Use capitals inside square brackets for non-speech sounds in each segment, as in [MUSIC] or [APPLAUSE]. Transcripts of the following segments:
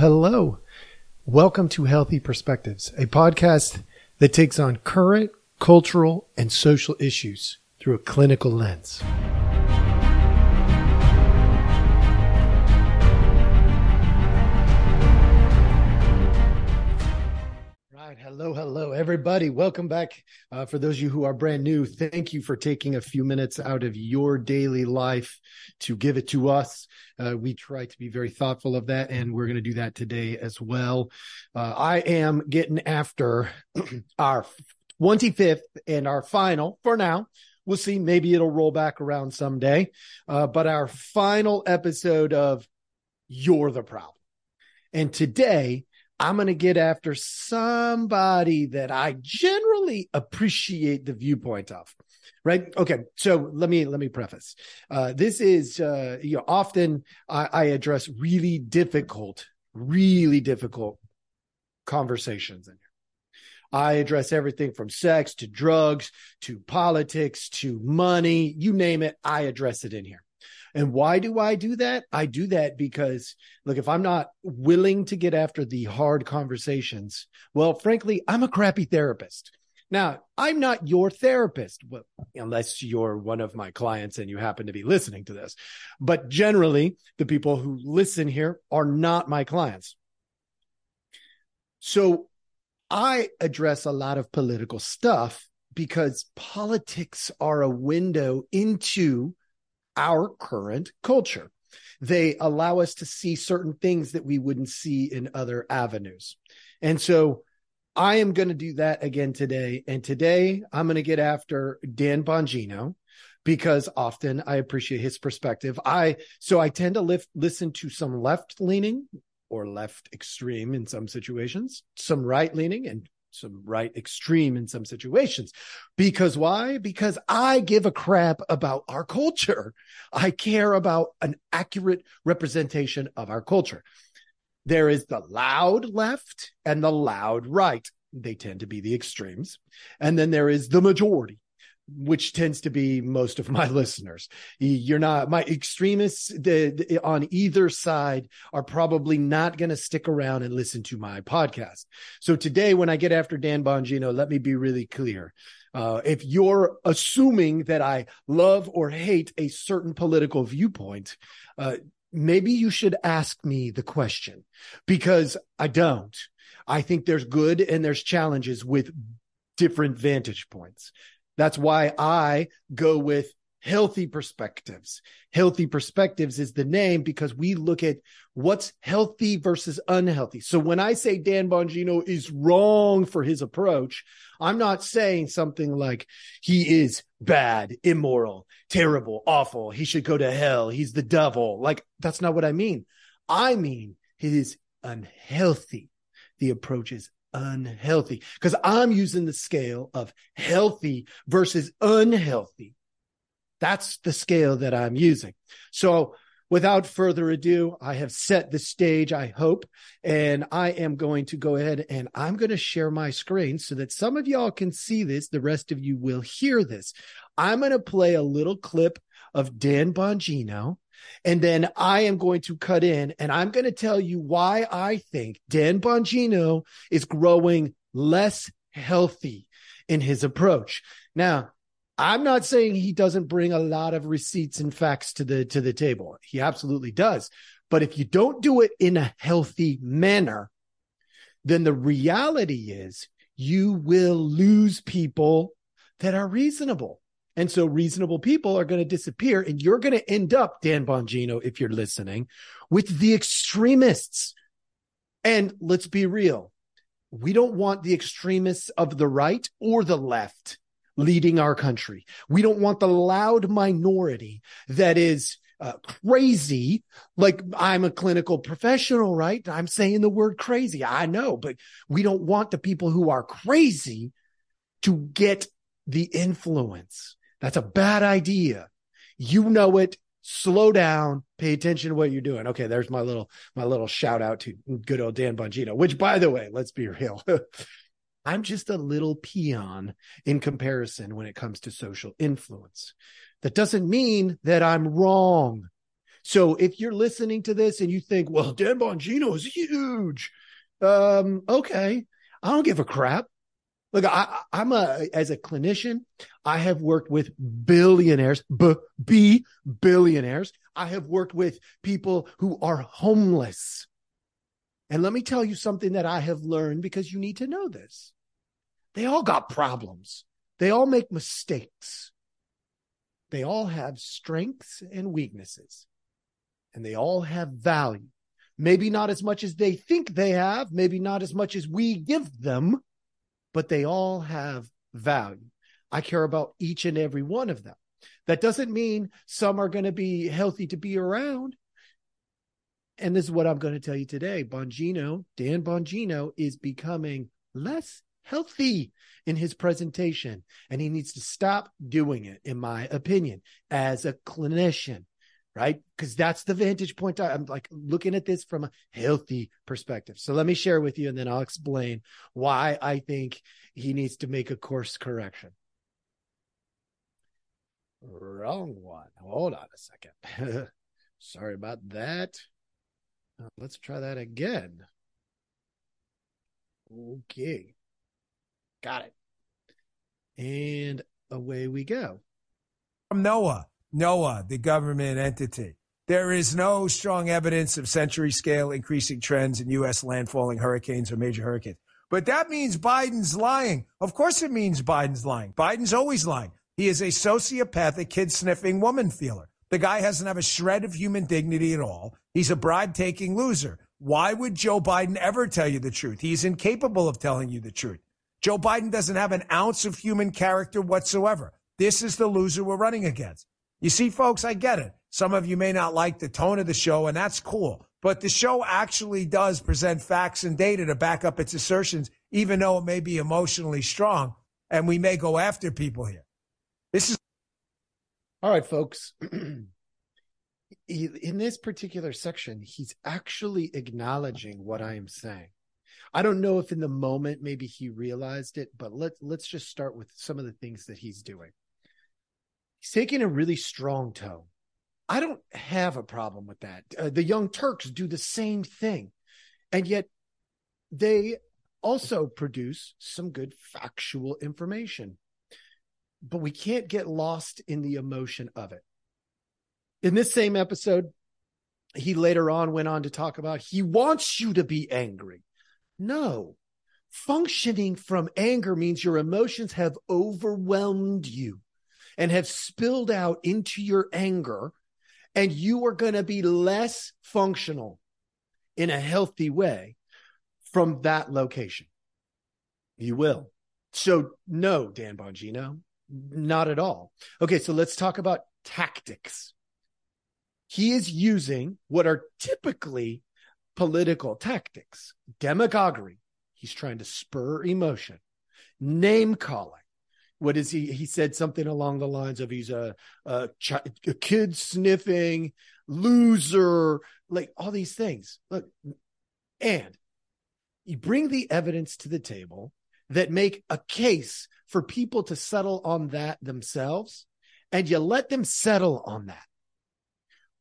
hello. Welcome to Healthy Perspectives, a podcast that takes on current cultural and social issues through a clinical lens. Hello, hello, everybody. Welcome back. Uh, for those of you who are brand new, thank you for taking a few minutes out of your daily life to give it to us. Uh, we try to be very thoughtful of that, and we're going to do that today as well. Uh, I am getting after [CLEARS THROAT] our 25th and our final for now. We'll see. Maybe it'll roll back around someday. Uh, but our final episode of You're the Problem. And today, I'm going to get after somebody that I generally appreciate the viewpoint of. Right. Okay. So let me, let me preface. Uh, this is, uh, you know, often I, I address really difficult, really difficult conversations in here. I address everything from sex to drugs to politics to money, you name it. I address it in here. And why do I do that? I do that because, look, if I'm not willing to get after the hard conversations, well, frankly, I'm a crappy therapist. Now, I'm not your therapist, well, unless you're one of my clients and you happen to be listening to this. But generally, the people who listen here are not my clients. So I address a lot of political stuff because politics are a window into our current culture. They allow us to see certain things that we wouldn't see in other avenues. And so I am going to do that again today. And today I'm going to get after Dan Bongino because often I appreciate his perspective. I, so I tend to lift, listen to some left leaning or left extreme in some situations, some right leaning and some right extreme in some situations. Because why? Because I give a crap about our culture. I care about an accurate representation of our culture. There is the loud left and the loud right. They tend to be the extremes. And then there is the majority which tends to be most of my [LAUGHS] listeners. You're not my extremists the, the, on either side are probably not going to stick around and listen to my podcast. So today, when I get after Dan Bongino, let me be really clear. Uh, if you're assuming that I love or hate a certain political viewpoint, uh, maybe you should ask me the question because I don't. I think there's good and there's challenges with different vantage points. That's why I go with healthy perspectives. Healthy perspectives is the name because we look at what's healthy versus unhealthy. So when I say Dan Bongino is wrong for his approach, I'm not saying something like he is bad, immoral, terrible, awful. He should go to hell. He's the devil. Like that's not what I mean. I mean, he is unhealthy. The approach is unhealthy because I'm using the scale of healthy versus unhealthy. That's the scale that I'm using. So without further ado, I have set the stage, I hope, and I am going to go ahead and I'm going to share my screen so that some of y'all can see this. The rest of you will hear this. I'm going to play a little clip of Dan Bongino and then I am going to cut in and I'm going to tell you why I think Dan Bongino is growing less healthy in his approach. Now, I'm not saying he doesn't bring a lot of receipts and facts to the to the table. He absolutely does. But if you don't do it in a healthy manner, then the reality is you will lose people that are reasonable. And so reasonable people are going to disappear and you're going to end up, Dan Bongino, if you're listening, with the extremists. And let's be real. We don't want the extremists of the right or the left leading our country. We don't want the loud minority that is uh, crazy. Like I'm a clinical professional, right? I'm saying the word crazy. I know, but we don't want the people who are crazy to get the influence. That's a bad idea. You know it. Slow down. Pay attention to what you're doing. Okay, there's my little my little shout out to good old Dan Bongino. Which, by the way, let's be real. [LAUGHS] I'm just a little peon in comparison when it comes to social influence. That doesn't mean that I'm wrong. So if you're listening to this and you think, well, Dan Bongino is huge, um, okay, I don't give a crap. Look, I, I'm a as a clinician, I have worked with billionaires, b b billionaires. I have worked with people who are homeless. And let me tell you something that I have learned because you need to know this. They all got problems. They all make mistakes. They all have strengths and weaknesses. And they all have value. Maybe not as much as they think they have, maybe not as much as we give them, but they all have value. I care about each and every one of them. That doesn't mean some are going to be healthy to be around. And this is what I'm going to tell you today. Bongino, Dan Bongino is becoming less healthy in his presentation, and he needs to stop doing it, in my opinion, as a clinician, right? Because that's the vantage point. I'm like looking at this from a healthy perspective. So let me share with you, and then I'll explain why I think he needs to make a course correction. Wrong one. Hold on a second. [LAUGHS] Sorry about that. Uh, let's try that again. Okay. Got it. And away we go. From NOAA, NOAA, the government entity. There is no strong evidence of century scale increasing trends in U.S. landfalling hurricanes or major hurricanes. But that means Biden's lying. Of course it means Biden's lying. Biden's always lying. He is a sociopathic, kid sniffing woman feeler. The guy doesn't have a shred of human dignity at all. He's a bribe taking loser. Why would Joe Biden ever tell you the truth? He's incapable of telling you the truth. Joe Biden doesn't have an ounce of human character whatsoever. This is the loser we're running against. You see, folks, I get it. Some of you may not like the tone of the show, and that's cool. But the show actually does present facts and data to back up its assertions, even though it may be emotionally strong, and we may go after people here. This is. All right, folks. [CLEARS THROAT] in this particular section, he's actually acknowledging what I am saying. I don't know if in the moment maybe he realized it, but let's let's just start with some of the things that he's doing. He's taking a really strong tone. I don't have a problem with that. Uh, the Young Turks do the same thing, and yet they also produce some good factual information. But we can't get lost in the emotion of it. In this same episode, he later on went on to talk about he wants you to be angry. No. Functioning from anger means your emotions have overwhelmed you and have spilled out into your anger, and you are going to be less functional in a healthy way from that location. You will. So, no, Dan Bongino, not at all. Okay, so let's talk about tactics. He is using what are typically political tactics, demagoguery. He's trying to spur emotion, name calling. What is he? He said something along the lines of he's a, a, a kid sniffing loser, like all these things. Look, and you bring the evidence to the table that make a case for people to settle on that themselves, and you let them settle on that.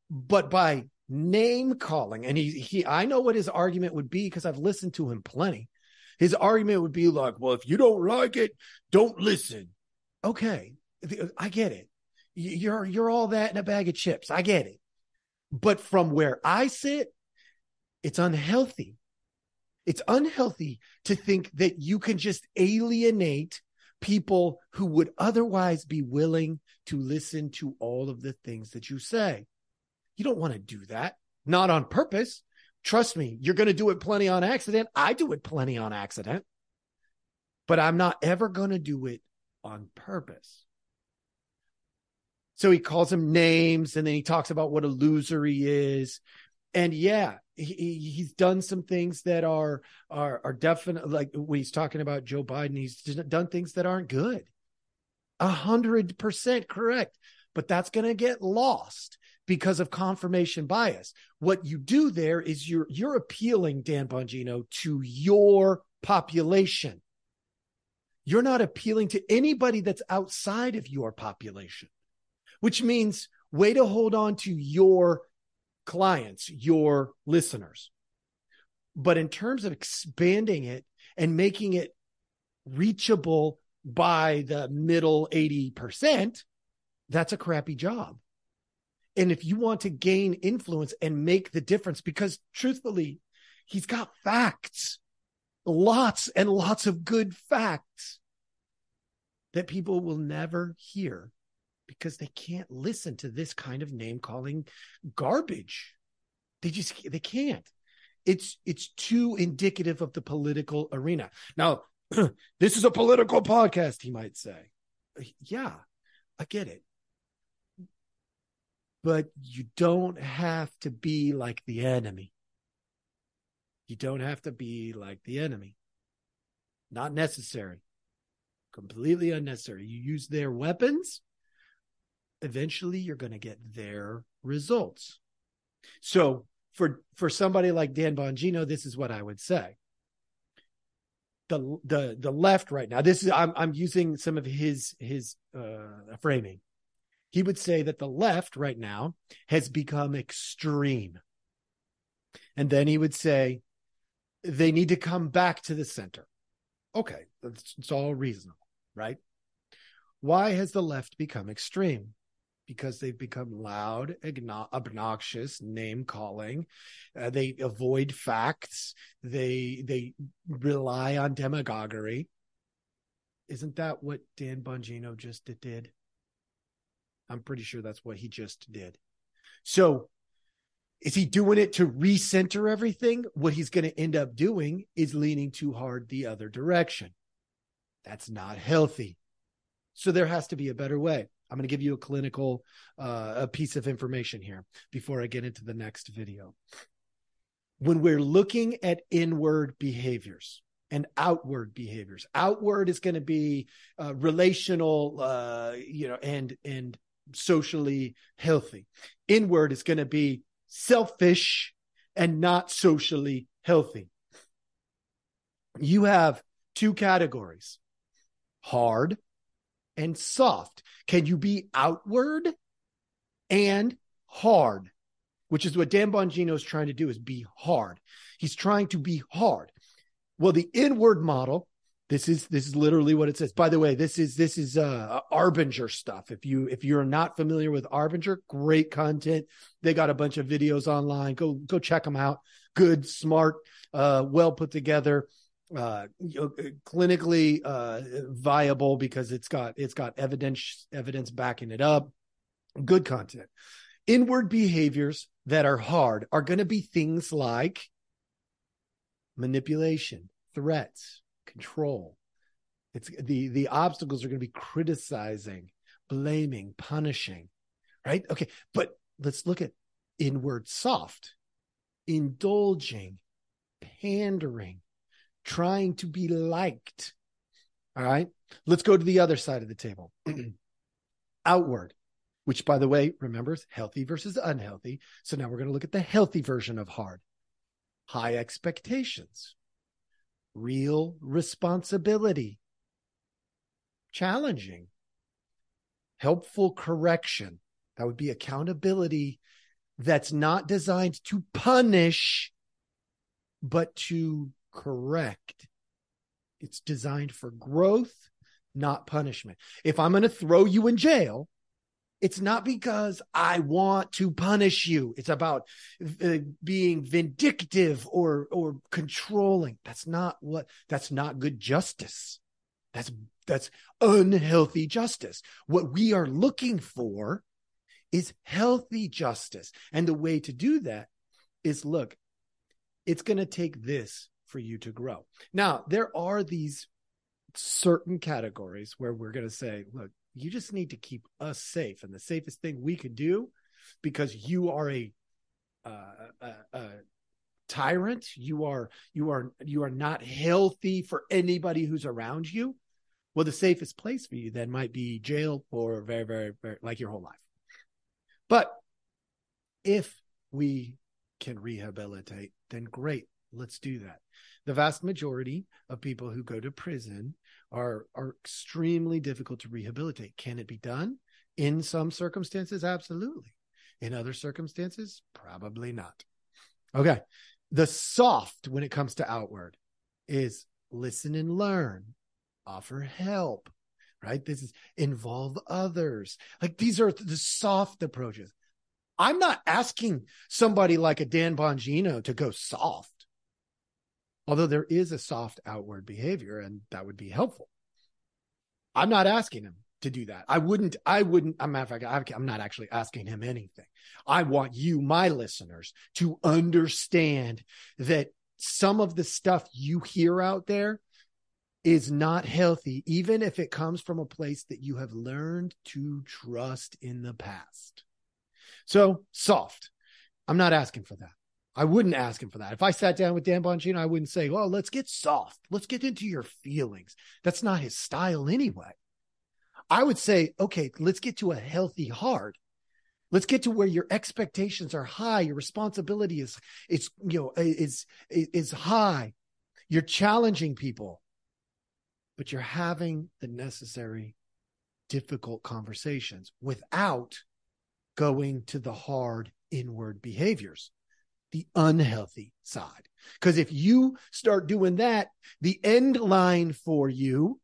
But by name calling. And he, he, I know what his argument would be because I've listened to him plenty. His argument would be like, well, if you don't like it, don't listen. Okay. I get it. You're, you're all that in a bag of chips. I get it. But from where I sit, it's unhealthy. It's unhealthy to think that you can just alienate people who would otherwise be willing to listen to all of the things that you say. You don't want to do that, not on purpose. Trust me, you're going to do it plenty on accident. I do it plenty on accident, but I'm not ever going to do it on purpose. So he calls him names and then he talks about what a loser he is. And yeah, he, he's done some things that are are are definitely like when he's talking about Joe Biden, he's done things that aren't good. A hundred percent correct, but that's going to get lost because of confirmation bias. What you do there is you're you're appealing Dan Bongino to your population. You're not appealing to anybody that's outside of your population, which means way to hold on to your clients, your listeners. But in terms of expanding it and making it reachable by the middle 80%, that's a crappy job. And if you want to gain influence and make the difference, because truthfully, he's got facts, lots and lots of good facts that people will never hear because they can't listen to this kind of name calling garbage. They just they can't. It's it's too indicative of the political arena. Now, [CLEARS THROAT] this is a political podcast, he might say. Yeah, I get it. But you don't have to be like the enemy. You don't have to be like the enemy. Not necessary. Completely unnecessary. You use their weapons, eventually you're going to get their results. So for for somebody like Dan Bongino, this is what I would say. The the the left right now, this is I'm I'm using some of his his uh framing. He would say that the left right now has become extreme. And then he would say they need to come back to the center. Okay, it's all reasonable, right? Why has the left become extreme? because they've become loud, obnoxious, name calling. Uh, they avoid facts. They they rely on demagoguery. Isn't that what Dan Bongino just did? I'm pretty sure that's what he just did. So, is he doing it to recenter everything? What he's going to end up doing is leaning too hard the other direction. That's not healthy. So there has to be a better way. I'm going to give you a clinical uh, a piece of information here before I get into the next video. When we're looking at inward behaviors and outward behaviors, outward is going to be uh, relational, uh, you know, and and socially healthy. Inward is going to be selfish and not socially healthy. You have two categories: hard and soft. Can you be outward and hard? Which is what Dan Bongino is trying to do is be hard. He's trying to be hard. Well, the inward model, this is this is literally what it says. By the way, this is this is uh Arbinger stuff. If you if you're not familiar with Arbinger, great content. They got a bunch of videos online. Go go check them out. Good, smart, uh, well put together uh, clinically uh, viable because it's got it's got evidence evidence backing it up. Good content. Inward behaviors that are hard are going to be things like manipulation, threats, control. It's the the obstacles are going to be criticizing, blaming, punishing, right? Okay, but let's look at inward soft, indulging, pandering, trying to be liked. All right. Let's go to the other side of the table. [CLEARS THROAT] Outward, which by the way, remembers healthy versus unhealthy. So now we're going to look at the healthy version of hard. High expectations, real responsibility, challenging, helpful correction. That would be accountability that's not designed to punish, but to correct. It's designed for growth, not punishment. If I'm going to throw you in jail, it's not because I want to punish you. It's about uh, being vindictive or or controlling. That's not what that's not good justice. That's that's unhealthy justice. What we are looking for is healthy justice. And the way to do that is look, it's going to take this for you to grow. Now, there are these certain categories where we're going to say, look, you just need to keep us safe. And the safest thing we could do, because you are a, uh, a, a tyrant, you are, you are, you are not healthy for anybody who's around you. Well, the safest place for you then might be jail for very, very, very like your whole life. But if we can rehabilitate, then great. Let's do that the vast majority of people who go to prison are are extremely difficult to rehabilitate. Can it be done? In some circumstances, absolutely. In other circumstances, probably not. Okay. The soft when it comes to outward is listen and learn, offer help, right? This is involve others. Like these are the soft approaches. I'm not asking somebody like a Dan Bongino to go soft. Although there is a soft outward behavior and that would be helpful. I'm not asking him to do that. I wouldn't, I wouldn't, I'm matter of fact, I'm not actually asking him anything. I want you, my listeners, to understand that some of the stuff you hear out there is not healthy, even if it comes from a place that you have learned to trust in the past. So soft. I'm not asking for that. I wouldn't ask him for that. If I sat down with Dan Bongino, I wouldn't say, well, let's get soft. Let's get into your feelings. That's not his style anyway. I would say, okay, let's get to a healthy heart. Let's get to where your expectations are high. Your responsibility is, it's you know, is, is high. You're challenging people, but you're having the necessary difficult conversations without going to the hard inward behaviors, the unhealthy side. Because if you start doing that, the end line for you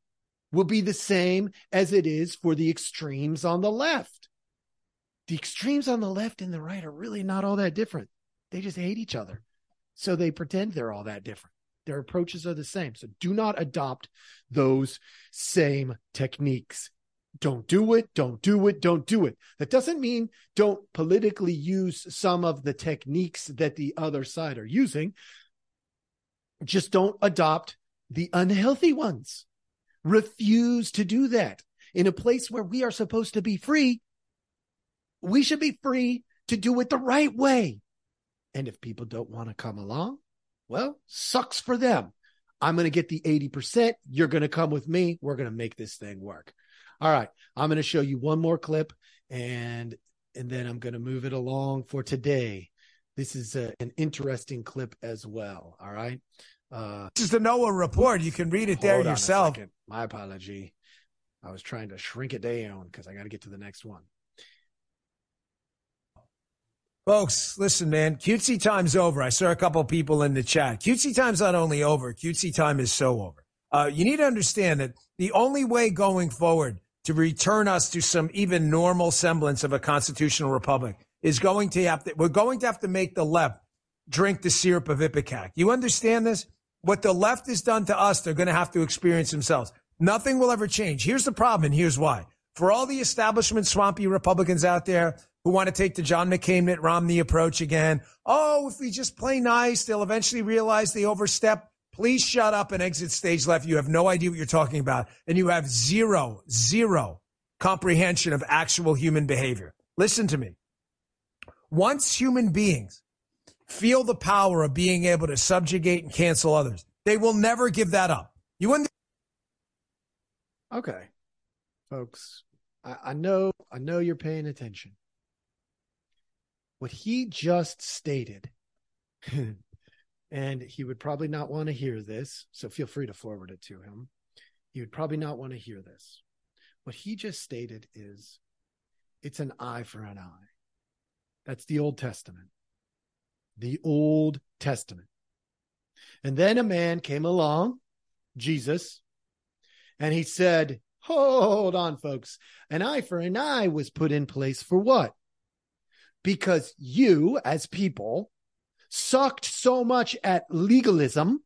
will be the same as it is for the extremes on the left. The extremes on the left and the right are really not all that different. They just hate each other. So they pretend they're all that different. Their approaches are the same. So do not adopt those same techniques. Don't do it. Don't do it. Don't do it. That doesn't mean don't politically use some of the techniques that the other side are using. Just don't adopt the unhealthy ones. Refuse to do that. In a place where we are supposed to be free, we should be free to do it the right way. And if people don't want to come along, well, sucks for them. I'm going to get the 80%. You're going to come with me. We're going to make this thing work. All right. I'm going to show you one more clip and and then I'm going to move it along for today. This is a, an interesting clip as well. All right. Uh, this is the NOAA report. You can read it there yourself. My apology. I was trying to shrink it down because I got to get to the next one. Folks, listen, man. Cutesy time's over. I saw a couple people in the chat. Cutesy time's not only over, cutesy time is so over. Uh, you need to understand that the only way going forward to return us to some even normal semblance of a constitutional republic is going to have to, we're going to have to make the left drink the syrup of Ipecac. You understand this? What the left has done to us, they're going to have to experience themselves. Nothing will ever change. Here's the problem, and here's why. For all the establishment swampy Republicans out there who want to take the John McCain, Mitt Romney approach again, oh, if we just play nice, they'll eventually realize they overstep. Please shut up and exit stage left. You have no idea what you're talking about, and you have zero, zero comprehension of actual human behavior. Listen to me. Once human beings feel the power of being able to subjugate and cancel others. They will never give that up. You wouldn't. Okay, folks, I, I know, I know you're paying attention. What he just stated, [LAUGHS] and he would probably not want to hear this, so feel free to forward it to him. He would probably not want to hear this. What he just stated is it's an eye for an eye. That's the Old Testament the Old Testament. And then a man came along, Jesus, and he said, Hold on, folks. An eye for an eye was put in place for what? Because you, as people, sucked so much at legalism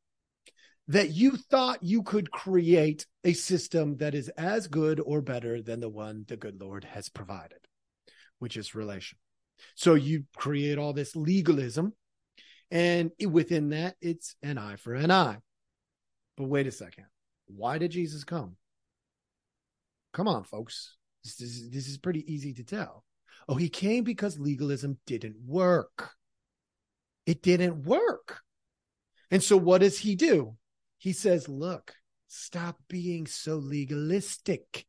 that you thought you could create a system that is as good or better than the one the good Lord has provided, which is relation. So you create all this legalism and within that, it's an eye for an eye. But wait a second. Why did Jesus come? Come on, folks. This is, this is pretty easy to tell. Oh, he came because legalism didn't work. It didn't work. And so what does he do? He says, look, stop being so legalistic.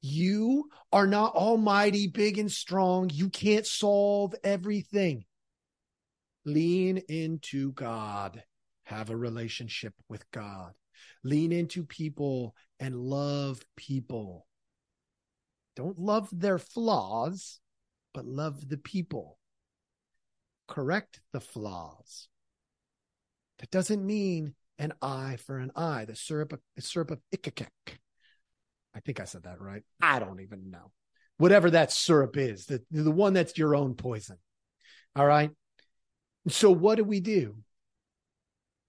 You are not almighty, big and strong. You can't solve everything. Lean into God. Have a relationship with God. Lean into people and love people. Don't love their flaws, but love the people. Correct the flaws. That doesn't mean an eye for an eye. The syrup, of, the syrup of Ikakek. I think I said that right. I don't even know. Whatever that syrup is, the, the one that's your own poison. All right. So what do we do?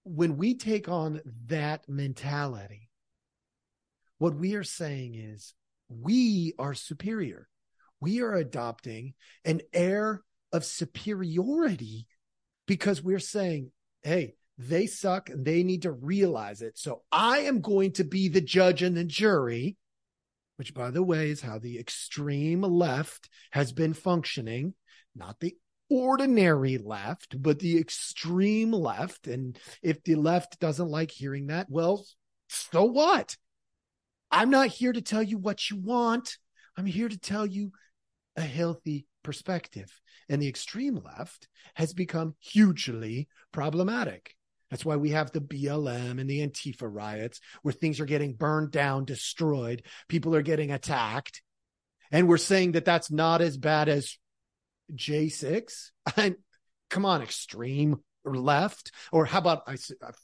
When we take on that mentality, what we are saying is we are superior. We are adopting an air of superiority because we're saying, hey, they suck and they need to realize it. So I am going to be the judge and the jury, which, by the way, is how the extreme left has been functioning, not the ordinary left, but the extreme left. And if the left doesn't like hearing that, well, so what? I'm not here to tell you what you want. I'm here to tell you a healthy perspective. And the extreme left has become hugely problematic. That's why we have the BLM and the Antifa riots where things are getting burned down, destroyed, people are getting attacked. And we're saying that that's not as bad as J6. [LAUGHS] And come on, extreme left or how about I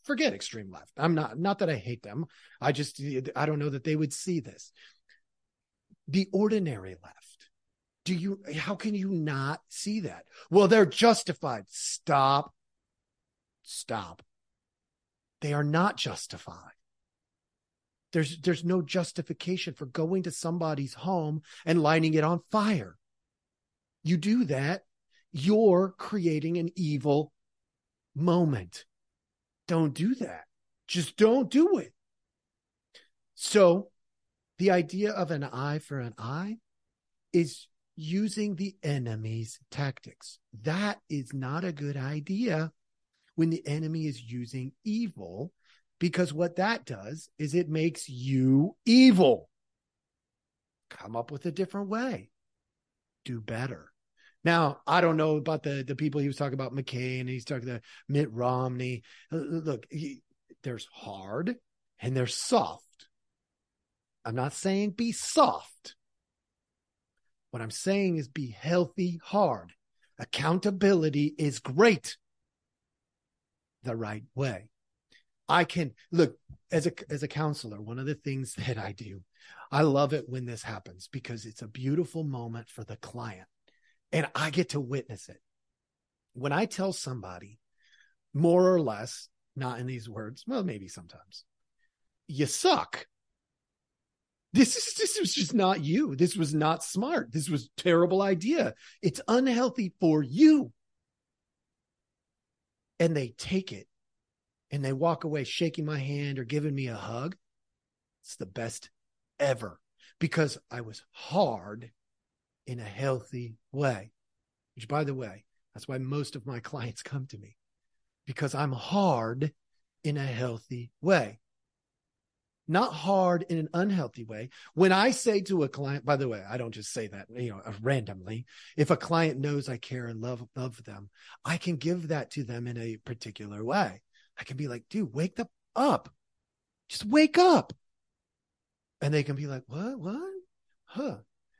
forget extreme left. I'm not not that I hate them. I just I don't know that they would see this. The ordinary left. Do you how can you not see that? Well, they're justified. Stop. Stop. They are not justified. There's there's no justification for going to somebody's home and lighting it on fire. You do that, you're creating an evil moment. Don't do that. Just don't do it. So, the idea of an eye for an eye is using the enemy's tactics. That is not a good idea when the enemy is using evil, because what that does is it makes you evil. Come up with a different way. Do better. Now, I don't know about the the people he was talking about, McCain, he's talking to Mitt Romney. Look, he, there's hard and there's soft. I'm not saying be soft. What I'm saying is be healthy, hard. Accountability is great. The right way. I can look as a as a counselor, one of the things [LAUGHS] that I do, I love it when this happens because it's a beautiful moment for the client and I get to witness it. When I tell somebody, more or less, not in these words, well, maybe sometimes, you suck. This is this was just not you. This was not smart. This was terrible idea. It's unhealthy for you. And they take it and they walk away shaking my hand or giving me a hug. It's the best ever because I was hard in a healthy way. Which, by the way, that's why most of my [LAUGHS] clients come to me because I'm hard in a healthy way. Not hard in an unhealthy way. When I say to a client, by the way, I don't just say that, you know, randomly. If a client knows I care and love, love them, I can give that to them in a particular way. I can be like, dude, wake the up. Just wake up. And they can be like, what, what? Huh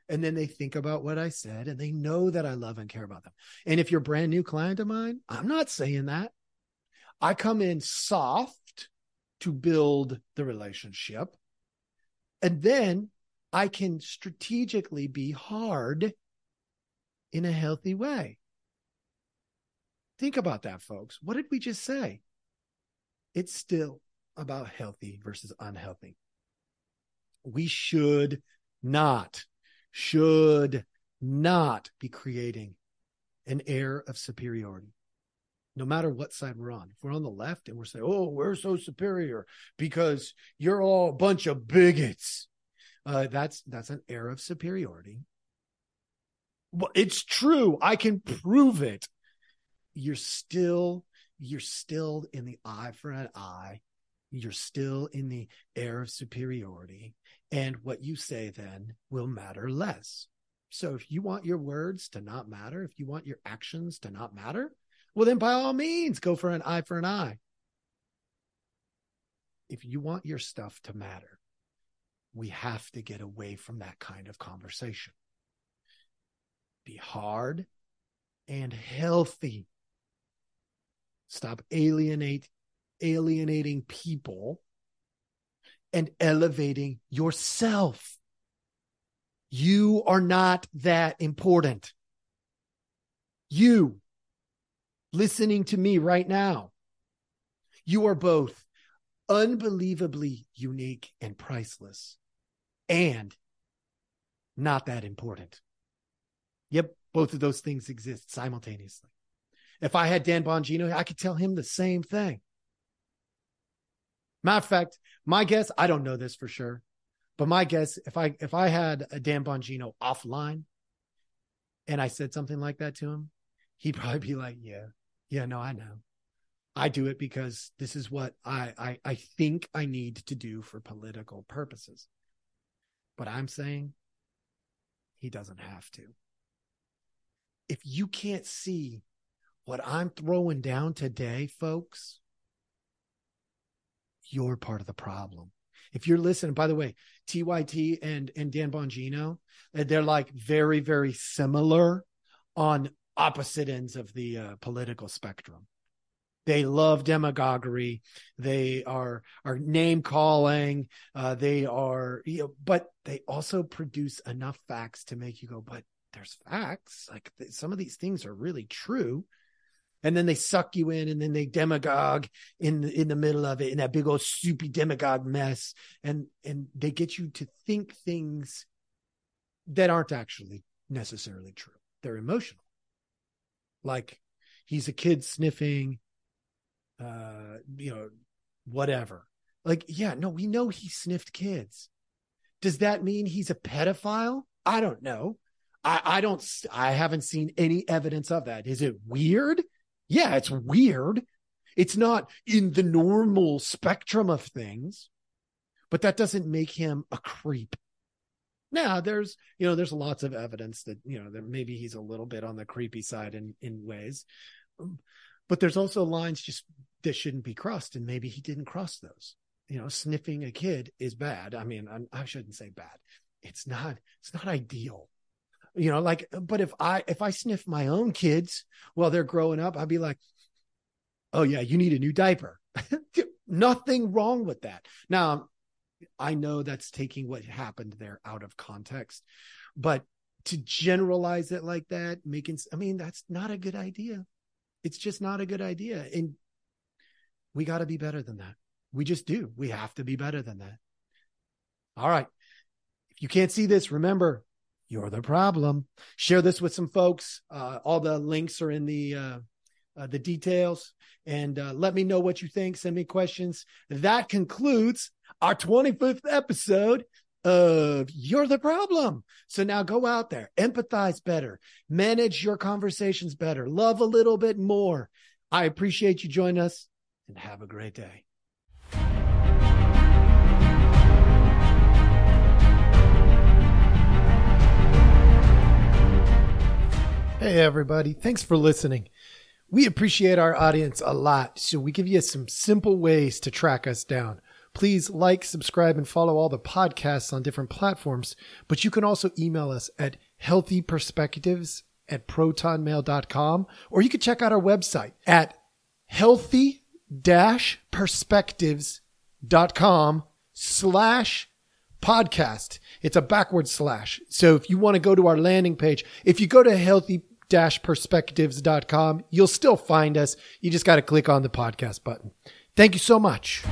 and then they think about what I said and they know that I love and care about them. And if you're a brand new client of mine, I'm not saying that. I come in soft to build the relationship. And then I can strategically be hard in a healthy way. Think about that, folks. What did we just say? It's still about healthy versus unhealthy. We should not should not be creating an air of superiority, no matter what side we're on. If we're on the left and we're saying, oh, we're so superior because you're all a bunch of bigots, uh, that's that's an air of superiority. Well, it's true. I can prove it. You're still you're still in the eye for an eye. You're still in the air of superiority. And what you say then will matter less. So if you want your words to not matter, if you want your actions to not matter, well, then by all means, go for an eye for an eye. If you want your stuff to matter, we have to get away from that kind of conversation. be hard and healthy. Stop alienate alienating people and elevating yourself. You are not that important. You listening to me right now, you are both unbelievably unique and priceless and not that important. Yep, both of those things exist simultaneously. If I had Dan Bongino, I could tell him the same thing. Matter of fact, my guess, I don't know this for sure, but my guess, if I if I had a Dan Bongino offline and I said something like that to him, he'd probably be like, Yeah, yeah, no, I know. I do it because this is what I, I I think I need to do for political purposes. But I'm saying he doesn't have to. If you can't see what I'm throwing down today, folks, you're part of the problem. If you're listening, by the way, TYT and, and Dan Bongino, they're like very, very similar on opposite ends of the uh, political spectrum. They love demagoguery. They are are name calling. Uh, they are, you know, but they also produce enough facts to make you go, but there's facts. Like th- some of these things are really true and then they suck you in and then they demagogue in the, in the middle of it in that big old soupy demagogue mess and and they get you to think things that aren't actually necessarily true they're emotional like he's a kid sniffing uh you know whatever like yeah no we know he sniffed kids does that mean he's a pedophile i don't know I, I don't I haven't seen any evidence of that. Is it weird? yeah, it's weird. It's not in the normal spectrum of things, but that doesn't make him a creep. Now, there's, you know, there's lots of evidence that, you know, that maybe he's a little bit on the creepy side in, in ways, um, but there's also lines just that shouldn't be crossed. And maybe he didn't cross those. You know, sniffing a kid is bad. I mean, I'm, I should not say bad. It's not, it's not ideal you know like but if i if i sniff my own kids while they're growing up i'd be like oh yeah you need a new diaper [LAUGHS] nothing wrong with that now i know that's taking what happened there out of context but to generalize it like that making i mean that's not a good idea it's just not a good idea and we got to be better than that we just do we have to be better than that all right if you can't see this remember you're the problem. Share this with some folks. Uh, all the links are in the uh, uh, the details, and uh, let me know what you think. Send me questions. That concludes our 25th episode of You're the Problem. So now go out there, empathize better, manage your conversations better, love a little bit more. I appreciate you joining us, and have a great day. Hey, everybody. Thanks for listening. We appreciate our audience a lot, so we give you some simple ways to track us down. Please like, subscribe, and follow all the podcasts on different platforms, but you can also email us at healthyperspectives at protonmail.com, or you can check out our website at healthy-perspectives.com slash podcast. It's a backward slash. So if you want to go to our landing page, if you go to healthy-perspectives.com, you'll still find us. You just got to click on the podcast button. Thank you so much.